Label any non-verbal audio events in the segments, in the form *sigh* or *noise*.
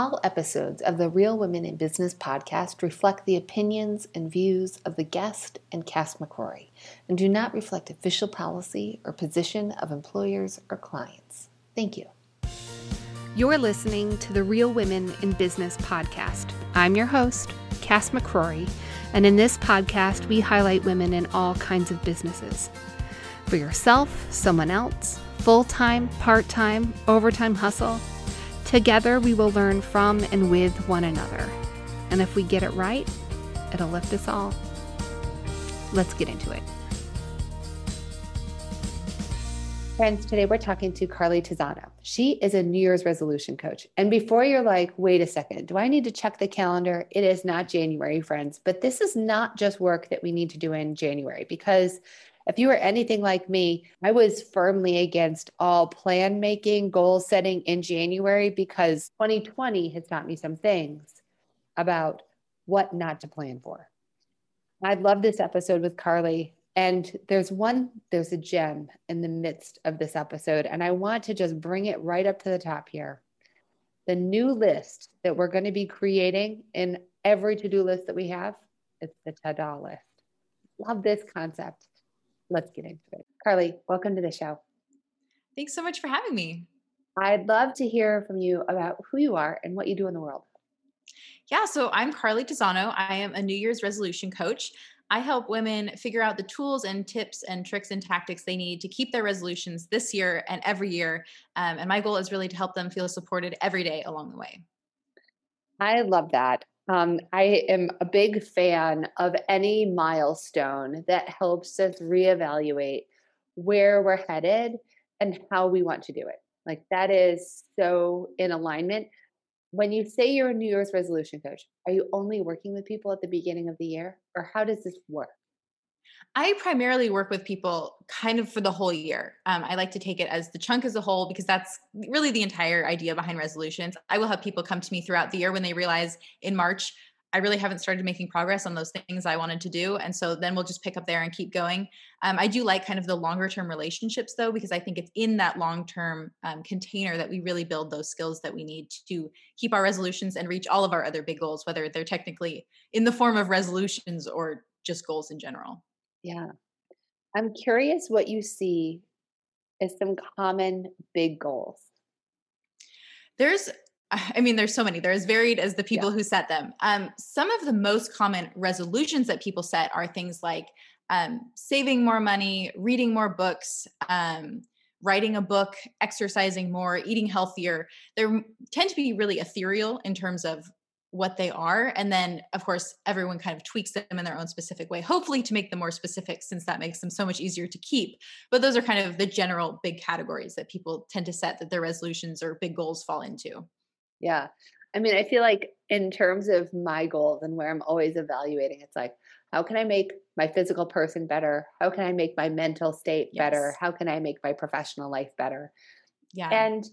All episodes of the Real Women in Business podcast reflect the opinions and views of the guest and Cass McCrory and do not reflect official policy or position of employers or clients. Thank you. You're listening to the Real Women in Business podcast. I'm your host, Cass McCrory, and in this podcast, we highlight women in all kinds of businesses. For yourself, someone else, full time, part time, overtime hustle, Together, we will learn from and with one another. And if we get it right, it'll lift us all. Let's get into it. Friends, today we're talking to Carly Tizano. She is a New Year's resolution coach. And before you're like, wait a second, do I need to check the calendar? It is not January, friends, but this is not just work that we need to do in January because if you were anything like me, I was firmly against all plan making, goal setting in January because 2020 has taught me some things about what not to plan for. I love this episode with Carly. And there's one, there's a gem in the midst of this episode. And I want to just bring it right up to the top here. The new list that we're going to be creating in every to do list that we have, it's the ta da list. Love this concept let's get into it. Carly, welcome to the show. Thanks so much for having me. I'd love to hear from you about who you are and what you do in the world. Yeah, so I'm Carly Tizano. I am a New Year's resolution coach. I help women figure out the tools and tips and tricks and tactics they need to keep their resolutions this year and every year. Um, and my goal is really to help them feel supported every day along the way. I love that. Um, I am a big fan of any milestone that helps us reevaluate where we're headed and how we want to do it. Like that is so in alignment. When you say you're a New Year's resolution coach, are you only working with people at the beginning of the year or how does this work? I primarily work with people kind of for the whole year. Um, I like to take it as the chunk as a whole because that's really the entire idea behind resolutions. I will have people come to me throughout the year when they realize in March, I really haven't started making progress on those things I wanted to do. And so then we'll just pick up there and keep going. Um, I do like kind of the longer term relationships though, because I think it's in that long term um, container that we really build those skills that we need to keep our resolutions and reach all of our other big goals, whether they're technically in the form of resolutions or just goals in general. Yeah. I'm curious what you see as some common big goals. There's *sighs* I mean, there's so many. They're as varied as the people yeah. who set them. Um, some of the most common resolutions that people set are things like um, saving more money, reading more books, um, writing a book, exercising more, eating healthier. They tend to be really ethereal in terms of what they are and then of course everyone kind of tweaks them in their own specific way hopefully to make them more specific since that makes them so much easier to keep. But those are kind of the general big categories that people tend to set that their resolutions or big goals fall into. Yeah. I mean i feel like in terms of my goals and where i'm always evaluating it's like how can i make my physical person better? How can i make my mental state yes. better how can i make my professional life better? Yeah. And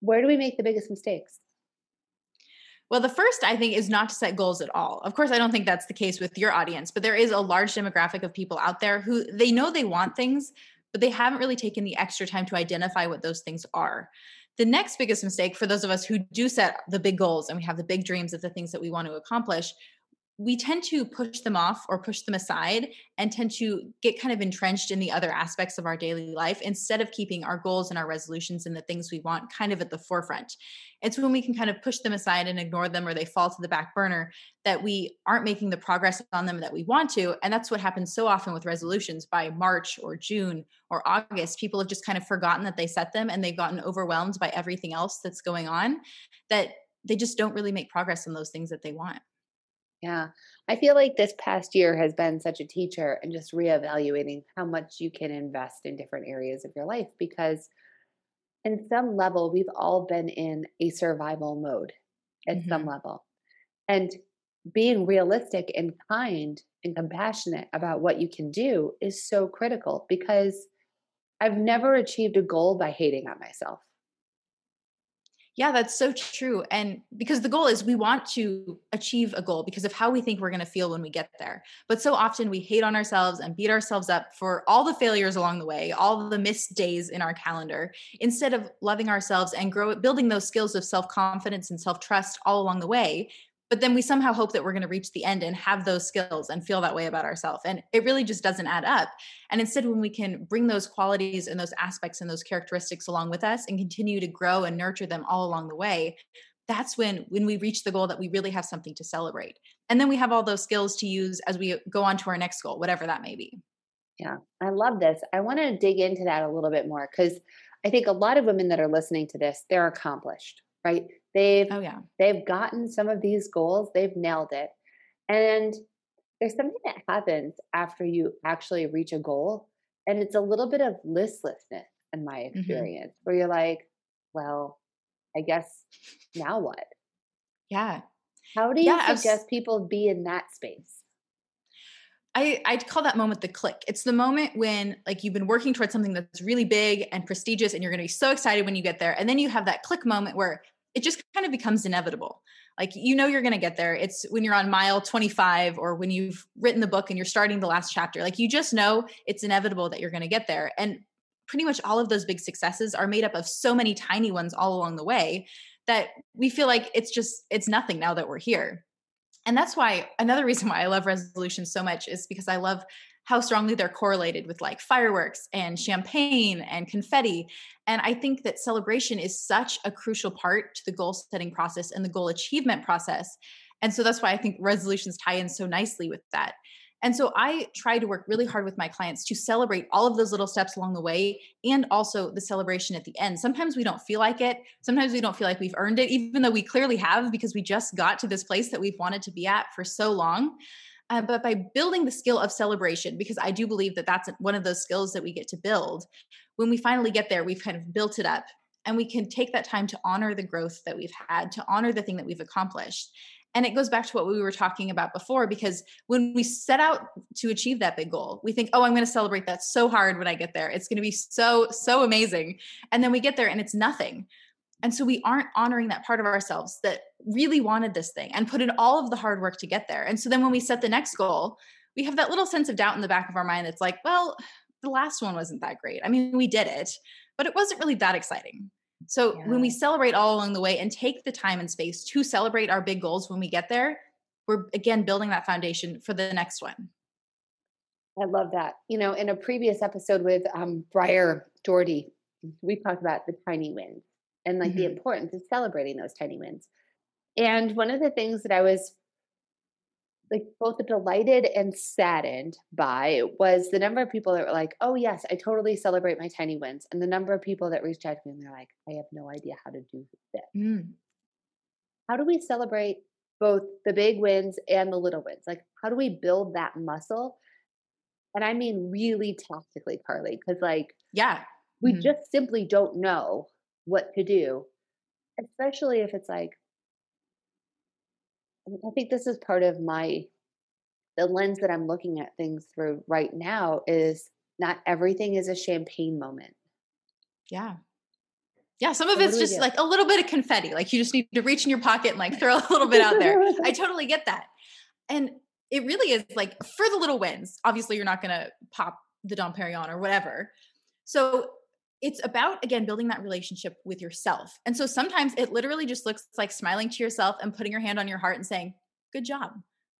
where do we make the biggest mistakes well, the first I think is not to set goals at all. Of course, I don't think that's the case with your audience, but there is a large demographic of people out there who they know they want things, but they haven't really taken the extra time to identify what those things are. The next biggest mistake for those of us who do set the big goals and we have the big dreams of the things that we want to accomplish we tend to push them off or push them aside and tend to get kind of entrenched in the other aspects of our daily life instead of keeping our goals and our resolutions and the things we want kind of at the forefront. It's when we can kind of push them aside and ignore them or they fall to the back burner that we aren't making the progress on them that we want to. And that's what happens so often with resolutions by March or June or August. People have just kind of forgotten that they set them and they've gotten overwhelmed by everything else that's going on that they just don't really make progress on those things that they want. Yeah. I feel like this past year has been such a teacher and just reevaluating how much you can invest in different areas of your life because in some level we've all been in a survival mode at mm-hmm. some level. And being realistic and kind and compassionate about what you can do is so critical because I've never achieved a goal by hating on myself. Yeah, that's so true. And because the goal is we want to achieve a goal because of how we think we're going to feel when we get there. But so often we hate on ourselves and beat ourselves up for all the failures along the way, all the missed days in our calendar, instead of loving ourselves and grow building those skills of self-confidence and self-trust all along the way but then we somehow hope that we're going to reach the end and have those skills and feel that way about ourselves and it really just doesn't add up. And instead when we can bring those qualities and those aspects and those characteristics along with us and continue to grow and nurture them all along the way that's when when we reach the goal that we really have something to celebrate. And then we have all those skills to use as we go on to our next goal whatever that may be. Yeah i love this. I want to dig into that a little bit more because i think a lot of women that are listening to this they're accomplished right They've oh yeah. They've gotten some of these goals. They've nailed it. And there's something that happens after you actually reach a goal and it's a little bit of listlessness in my mm-hmm. experience mm-hmm. where you're like, well, I guess now what? Yeah. How do you yeah, suggest people be in that space? I, I'd call that moment the click. It's the moment when like you've been working towards something that's really big and prestigious and you're going to be so excited when you get there. And then you have that click moment where it just kind of becomes inevitable. Like you know you're going to get there. It's when you're on mile 25 or when you've written the book and you're starting the last chapter. Like you just know it's inevitable that you're going to get there. And pretty much all of those big successes are made up of so many tiny ones all along the way that we feel like it's just it's nothing now that we're here. And that's why another reason why I love resolutions so much is because I love how strongly they're correlated with like fireworks and champagne and confetti. And I think that celebration is such a crucial part to the goal setting process and the goal achievement process. And so that's why I think resolutions tie in so nicely with that. And so I try to work really hard with my clients to celebrate all of those little steps along the way and also the celebration at the end. Sometimes we don't feel like it. Sometimes we don't feel like we've earned it, even though we clearly have because we just got to this place that we've wanted to be at for so long. Uh, but by building the skill of celebration, because I do believe that that's one of those skills that we get to build, when we finally get there, we've kind of built it up and we can take that time to honor the growth that we've had, to honor the thing that we've accomplished. And it goes back to what we were talking about before, because when we set out to achieve that big goal, we think, oh, I'm going to celebrate that so hard when I get there. It's going to be so, so amazing. And then we get there and it's nothing. And so we aren't honoring that part of ourselves that really wanted this thing and put in all of the hard work to get there. And so then when we set the next goal, we have that little sense of doubt in the back of our mind that's like, well, the last one wasn't that great. I mean, we did it, but it wasn't really that exciting. So yeah. when we celebrate all along the way and take the time and space to celebrate our big goals when we get there, we're again building that foundation for the next one. I love that. You know, in a previous episode with um, Briar Doherty, we talked about the tiny wins and like mm-hmm. the importance of celebrating those tiny wins. And one of the things that I was like both delighted and saddened by was the number of people that were like, "Oh yes, I totally celebrate my tiny wins," and the number of people that reached out to me and they're like, "I have no idea how to do this." Mm. How do we celebrate both the big wins and the little wins? Like, how do we build that muscle? And I mean, really tactically, Carly, because like, yeah, we mm-hmm. just simply don't know what to do, especially if it's like, I think this is part of my, the lens that I'm looking at things through right now is not everything is a champagne moment. Yeah. Yeah, some of so it's just like a little bit of confetti. Like you just need to reach in your pocket and like throw a little bit out there. I *laughs* totally get that. And it really is like for the little wins. Obviously, you're not going to pop the Dom Perignon or whatever. So it's about again building that relationship with yourself. And so sometimes it literally just looks like smiling to yourself and putting your hand on your heart and saying, "Good job."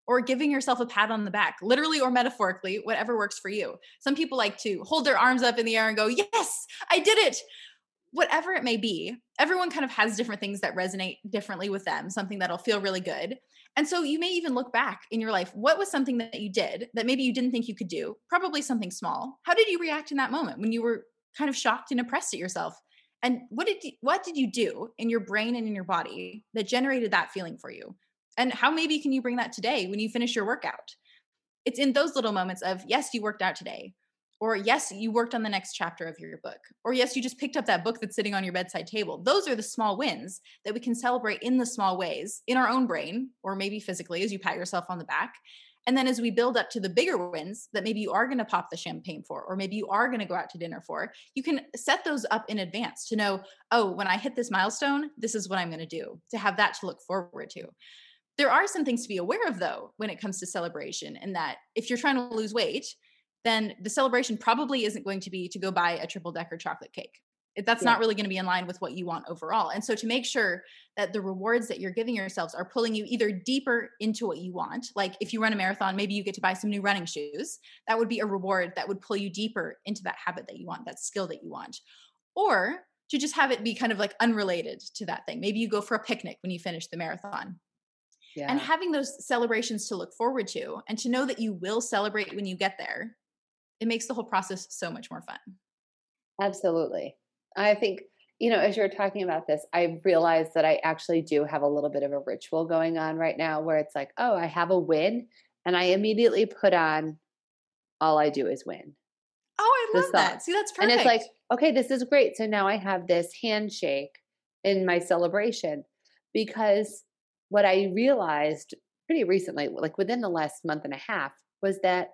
Or giving yourself a pat on the back, literally or metaphorically, whatever works for you. Some people like to hold their arms up in the air and go, Yes, I did it. Whatever it may be, everyone kind of has different things that resonate differently with them, something that'll feel really good. And so you may even look back in your life. What was something that you did that maybe you didn't think you could do? Probably something small. How did you react in that moment when you were kind of shocked and impressed at yourself. And what did you, what did you do in your brain and in your body that generated that feeling for you? And how maybe can you bring that today when you finish your workout? It's in those little moments of yes you worked out today or yes you worked on the next chapter of your book or yes you just picked up that book that's sitting on your bedside table. Those are the small wins that we can celebrate in the small ways in our own brain or maybe physically as you pat yourself on the back And then as we build up to the bigger wins that maybe you are going to pop the champagne for, or maybe you are going to go out to dinner for, you can set those up in advance to know, oh, when I hit this milestone, this is what I'm going to do, to have that to look forward to. There are some things to be aware of though when it comes to celebration, and that if you're trying to lose weight, then the celebration probably isn't going to be to go buy a triple decker chocolate cake that's yeah. not really going to be in line with what you want overall. And so to make sure that the rewards that you're giving yourselves are pulling you either deeper into what you want, like if you run a marathon, maybe you get to buy some new running shoes. That would be a reward that would pull you deeper into that habit that you want, that skill that you want. Or to just have it be kind of like unrelated to that thing. Maybe you go for a picnic when you finish the marathon. Yeah. And having those celebrations to look forward to and to know that you will celebrate when you get there, it makes the whole process so much more fun. Absolutely. I think, you know, as you're talking about this, I realized that I actually do have a little bit of a ritual going on right now where it's like, oh, I have a win. And I immediately put on all I do is win. Oh, I love that. See, that's perfect. And it's like, okay, this is great. So now I have this handshake in my celebration because what I realized pretty recently, like within the last month and a half, was that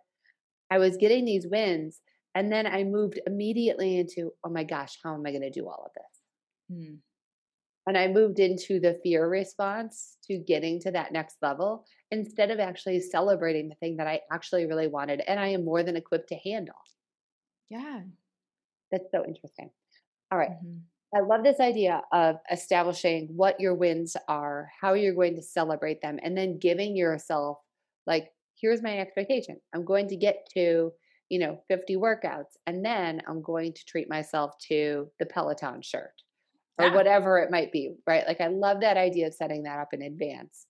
I was getting these wins and then I moved immediately into, oh my gosh, how am I going to do all of this? Mm. And I moved into the fear response to getting to that next level instead of actually celebrating the thing that I actually really wanted and I am more than equipped to handle. Yeah. That's so interesting. All right. mm-hmm. I love this idea of establishing what your wins are, how you're going to celebrate them, and then giving yourself, like, here's my expectation. I'm going to get to you know, 50 workouts. And then I'm going to treat myself to the Peloton shirt or whatever it might be, right? Like I love that idea of setting that up in advance.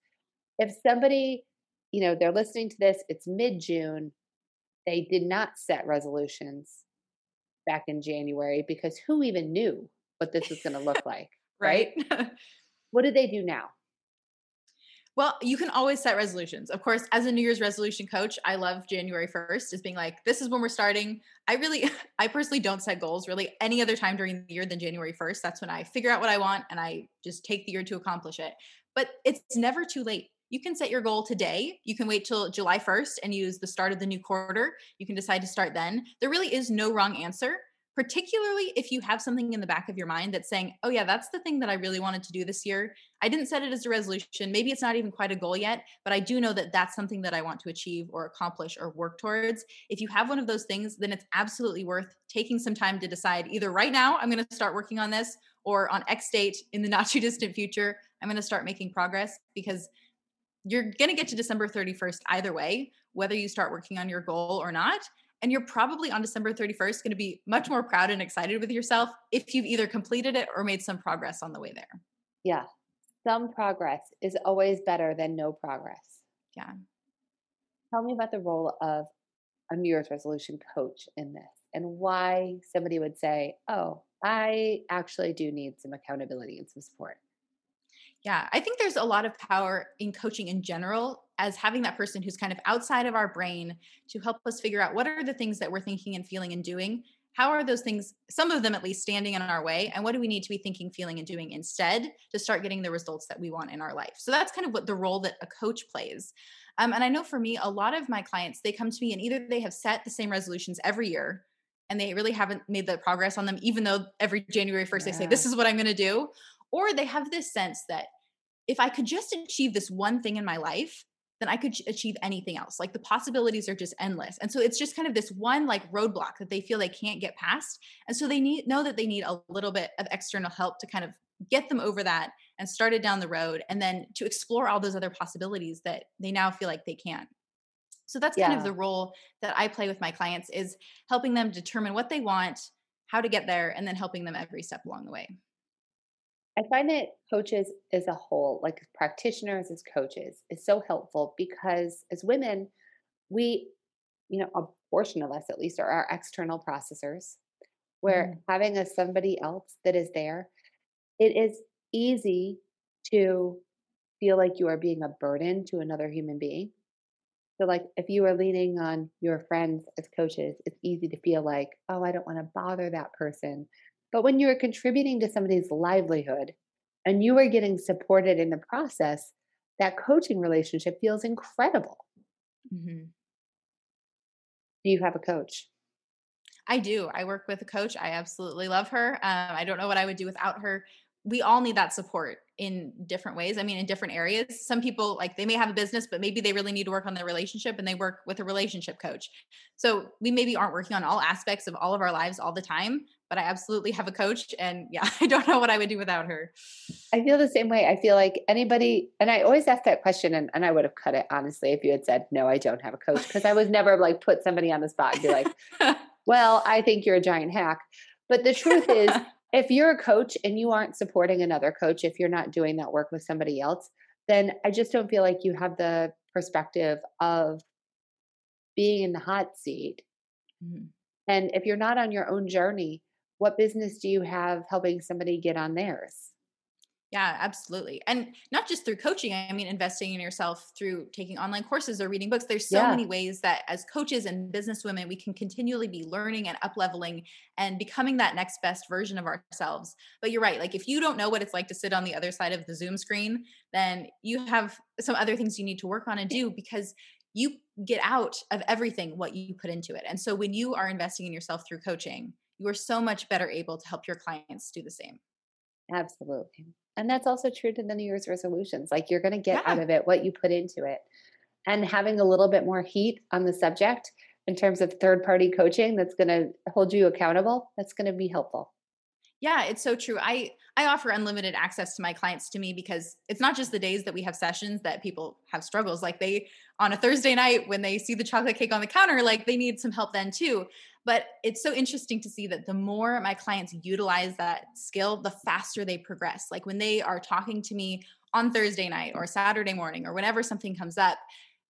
If somebody, you know, they're listening to this, it's mid June, they did not set resolutions back in January because who even knew what this was going to look *laughs* like? right. right? *laughs* what do they do now? Well, you can always set resolutions. Of course, as a New Year's resolution coach, I love January 1st as being like, this is when we're starting. I really, *laughs* I personally don't set goals really any other time during the year than January 1st. That's when I figure out what I want and I just take the year to accomplish it. But it's never too late. You can set your goal today. You can wait till July 1st and use the start of the new quarter. You can decide to start then. There really is no wrong answer particularly if you have something in the back of your mind that's saying, oh, yeah, that's the thing that I really wanted to do this year. I didn't set it as a resolution. Maybe it's not even quite a goal yet, but I do know that that's something that I want to achieve or accomplish or work towards. If you have one of those things, then it's absolutely worth taking some time to decide either right now, I'm going to start working on this, or on X date in the *laughs* not too distant future, I'm going to start making progress because you're going to get to December 31st either way, whether you start working on your goal or not. And you're probably on December 31st going to be much more proud and excited with yourself if you've either completed it or made some progress on the way there. Yeah. Some progress is always better than no progress. Yeah. Tell me about the role of a New Year's resolution coach in this and why somebody would say, oh, I actually do need some accountability and some support. Yeah, I think there's a lot of power in coaching in general as having that person who's kind of outside of our brain to help us figure out what are the things that we're thinking and feeling and doing. How are those things, some of them at least, standing in our way? And what do we need to be thinking, feeling, and doing instead to start getting the results that we want in our life? So that's kind of what the role that a coach plays. Um, and I know for me, a lot of my clients, they come to me and either they have set the same resolutions every year and they really haven't made the progress on them, even though every January 1st yeah. they say, This is what I'm going to do or they have this sense that if I could just achieve this one thing in my life, then I could achieve anything else. Like the possibilities are just endless. And so it's just kind of this one like roadblock that they feel they can't get past. And so they need know that they need a little bit of external help to kind of get them over that and start it down the road and then to explore all those other possibilities that they now feel like they can. So that's yeah. kind of the role that I play with my clients is helping them determine what they want, how to get there and then helping them every step along the way. I find that coaches as a whole, like practitioners as coaches, is so helpful because as women, we, you know, a portion of us at least are our external processors, where mm. having a somebody else that is there, it is easy to feel like you are being a burden to another human being. So, like, if you are leaning on your friends as coaches, it's easy to feel like, oh, I don't want to bother that person. But when you're contributing to somebody's livelihood and you are getting supported in the process, that coaching relationship feels incredible. Mm-hmm. Do you have a coach? I do. I work with a coach. I absolutely love her. Um, I don't know what I would do without her. We all need that support in different ways. I mean, in different areas. Some people like they may have a business, but maybe they really need to work on their relationship and they work with a relationship coach. So we maybe aren't working on all aspects of all of our lives all the time, but I absolutely have a coach. And yeah, *laughs* I don't know what I would do without her. I feel the same way. I feel like anybody, and I always ask that question, and, and I would have cut it honestly if you had said, No, I don't have a coach, because I was never like put somebody on the spot and be like, *laughs* Well, I think you're a giant hack. But the truth is, *laughs* if you're a coach and you aren't supporting another coach, if you're not doing that work with somebody else, then I just don't feel like you have the perspective of being in the hot seat. Mm-hmm. And if you're not on your own journey, what business do you have helping somebody get on theirs? Yeah, absolutely. And not just through coaching, I mean, investing in yourself through taking online courses or reading books. There's so yeah. many ways that as coaches and business women, we can continually be learning and up leveling and becoming that next best version of ourselves. But you're right. Like, if you don't know what it's like to sit on the other side of the Zoom screen, then you have some other things you need to work on and do because you get out of everything what you put into it. And so when you are investing in yourself through coaching, you are so much better able to help your clients do the same. Absolutely. And that's also true to the New Year's resolutions. Like you're going to get yeah. out of it what you put into it. And having a little bit more heat on the subject in terms of third party coaching that's going to hold you accountable, that's going to be helpful. Yeah, it's so true. I I offer unlimited access to my clients to me because it's not just the days that we have sessions that people have struggles. Like they on a Thursday night when they see the chocolate cake on the counter, like they need some help then too. But it's so interesting to see that the more my clients utilize that skill, the faster they progress. Like when they are talking to me on Thursday night or Saturday morning or whenever something comes up,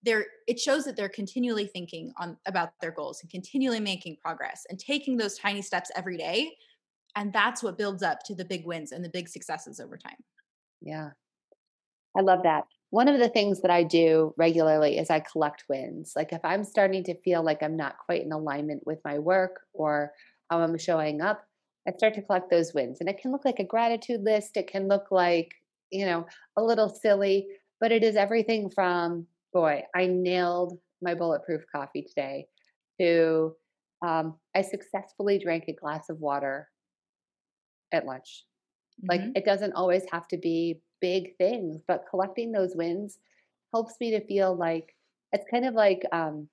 they're it shows that they're continually thinking on about their goals and continually making progress and taking those tiny steps every day. And that's what builds up to the big wins and the big successes over time. Yeah. I love that one of the things that I do regularly is I collect wins. Like if I'm starting to feel like I'm not quite in alignment with my work or how I'm showing up, I start to collect those wins. And it can look like a gratitude list. It can look like, you know, a little silly, but it is everything from, boy, I nailed my bulletproof coffee today to um, I successfully drank a glass of water at lunch. Mm-hmm. Like it doesn't always have to be big things, but collecting those wins helps me to feel like it's kind of like um,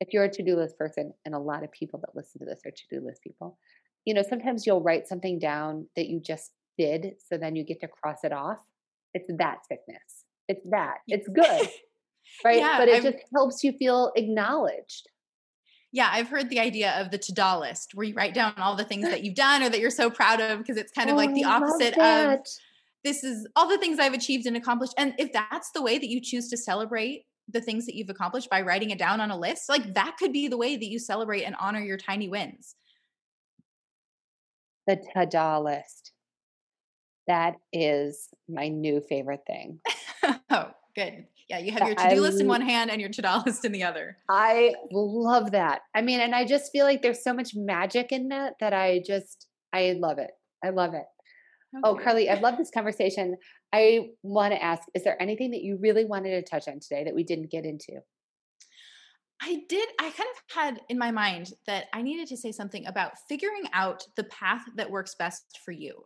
if you're a to do list person, and a lot of people that listen to this are to do list people, you know, sometimes you'll write something down that you just did, so then you get to cross it off. It's that sickness. It's that. It's good. *laughs* right? Yeah, but it I've, just helps you feel acknowledged. Yeah, I've heard the idea of the ta-da list where you write down all the things that you've done or that you're so proud of because it's kind of oh, like the opposite of this is all the things I've achieved and accomplished. And if that's the way that you choose to celebrate the things that you've accomplished by writing it down on a list, like that could be the way that you celebrate and honor your tiny wins. The ta-da list. That is my new favorite thing. *laughs* oh, good. Yeah, you have your to-do list in one hand and your ta-da *laughs* list in the other. I love that. I mean, and I just feel like there's so much magic in that that I just I love it. I love it. Oh, okay. Oh, Carly, I love this conversation. I want to ask Is there anything that you really wanted to touch on today that we didn't get into? I did. I kind of had in my mind that I needed to say something about figuring out the path that works best for you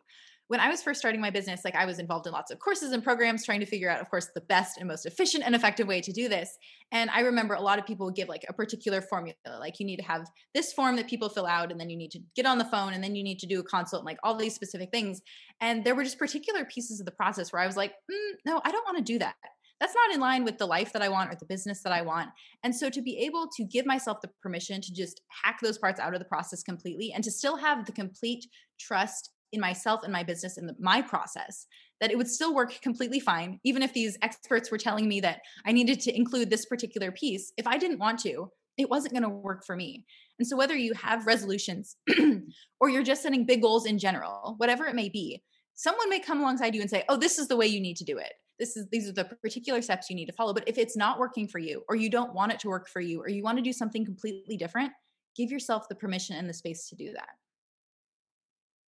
when I was first starting my business, like I was involved in lots of courses and programs trying to figure out, of course, the best and most efficient and effective way to do this. And I remember a lot of people give like a particular formula, like you need to have this form that people fill out, and then you need to get on the phone, and then you need to do a consult, and like all these specific things. And there were just particular pieces of the process where I was like, mm, no, I don't want to do that that's not in line with the life that I want or the business that I want. And so to be able to give myself the permission to just hack those parts out of the process completely and to still have the complete trust in myself and my business and my process that it would still work completely fine even if these experts were telling me that i needed to include this particular piece. If i didn't want to it wasn't going to work for me. And so whether you have resolutions *clears throat* or you're just setting big goals in general whatever it may be someone may come alongside you and say oh this is the way you need to do it. This is these are the particular steps you need to follow. But if it's not working for you or you don't want it to work for you or you want to do something completely different give yourself the permission and the space to do that.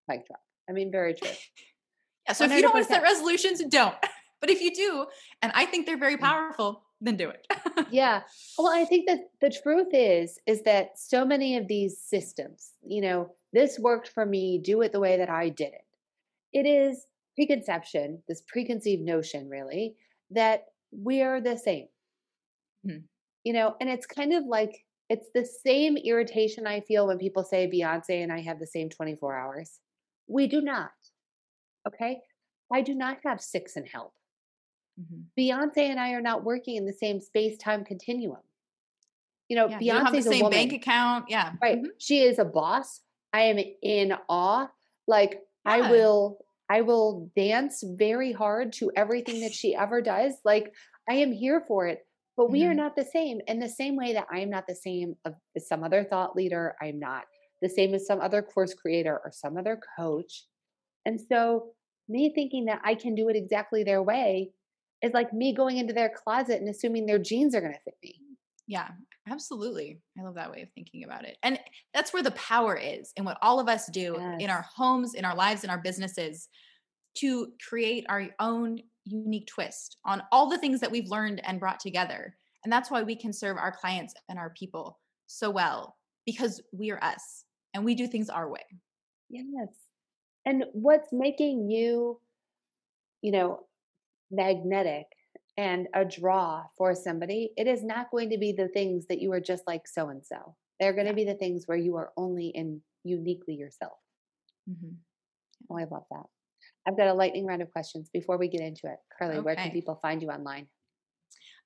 Mic drop I mean, very true. yeah. So 100%. if you don't want to set resolutions, don't. *laughs* But if you do, and I think they're very mm. powerful, then do it. yeah. *laughs* Well, I think that the truth is, is that so many of these systems, you know, this worked for me, do it the way that I did it. It is preconception, this preconceived notion, really, that we are the same. Mm-hmm. You know, and it's kind of like it's the same irritation I feel when people say Beyonce and I have the same 24 hours. We do not. Okay. I do not have six and help. Mm-hmm. Beyonce and I are not working in the same space time continuum. You know, yeah, Beyonce's the same bank account. Yeah. Right. Mm-hmm. She is a boss. I am in awe. Like yeah. I will I will dance very hard to everything that *laughs* she ever does. Like I am here for it. But we mm-hmm. are not the same. In the same way that I am not the same as some other thought leader, I'm not the same as some other course creator or some other coach. And so, me thinking that I can do it exactly their way is like me going into their closet and assuming their jeans are going to fit me. Yeah, absolutely. I love that way of thinking about it. And that's where the power is in what all of us do yes. in our homes, in our lives, in our businesses to create our own unique twist on all the things that we've learned and brought together. And that's why we can serve our clients and our people so well because we are us and we do things our way. Yes. And what's making you, you know, magnetic and a draw for somebody, it is not going to be the things that you are just like so and so. They're going to be the things where you are only in uniquely yourself. Mm-hmm. Oh, I love that. I've got a lightning round of questions before we get into it. Carly, okay. where can people find you online?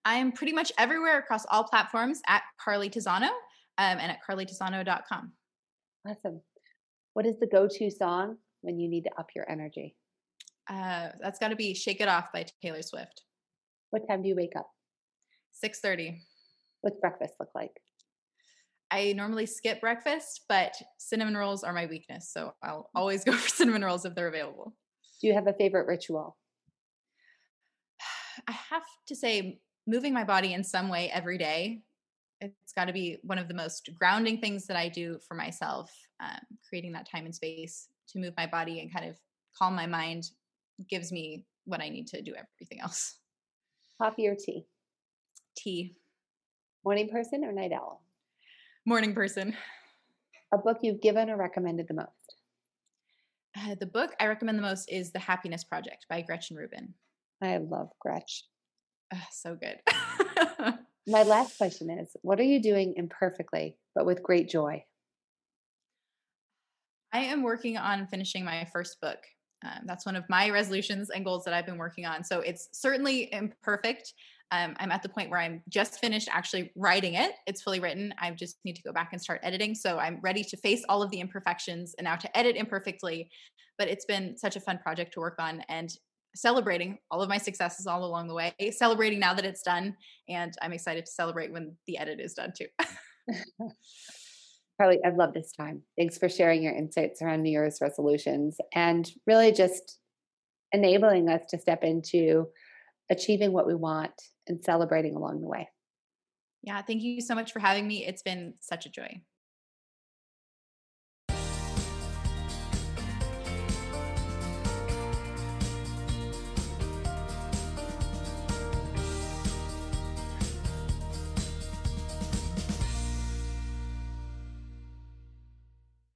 I am pretty much everywhere across all platforms at Carly Tizano um, and at carlytizano.com. Awesome. What is the go to song when you need to up your energy? Uh, that's got to be "Shake It Off" by Taylor Swift. What time do you wake up? Six thirty. What's breakfast look like? I normally skip breakfast, but cinnamon rolls are my weakness, so I'll always go *laughs* for cinnamon rolls if they're available. Do you have a favorite ritual? *sighs* I have to say, moving my body in some way every day. It's got to be one of the most grounding things that I do for myself. Um, creating that time and space to move my body and kind of calm my mind gives me what I need to do everything else. Coffee or tea? Tea. Morning person or night owl? Morning person. A book you've given or recommended the most? Uh, the book I recommend the most is The Happiness Project by Gretchen Rubin. I love Gretchen. Uh, so good. *laughs* My last question is What are you doing imperfectly, but with great joy? I am working on finishing my first book. Um, that's one of my resolutions and goals that I've been working on. So it's certainly imperfect. Um, I'm at the point where I'm just finished actually writing it. It's fully written. I just need to go back and start editing. So I'm ready to face all of the imperfections and now to edit imperfectly. But it's been such a fun project to work on and celebrating all of my successes all along the way, celebrating now that it's done. And I'm excited to celebrate when the edit is done too. *laughs* Carly, I've loved this time. Thanks for sharing your insights around New Year's resolutions and really just enabling us to step into achieving what we want and celebrating along the way. Yeah, thank you so much for having me. It's been such a joy.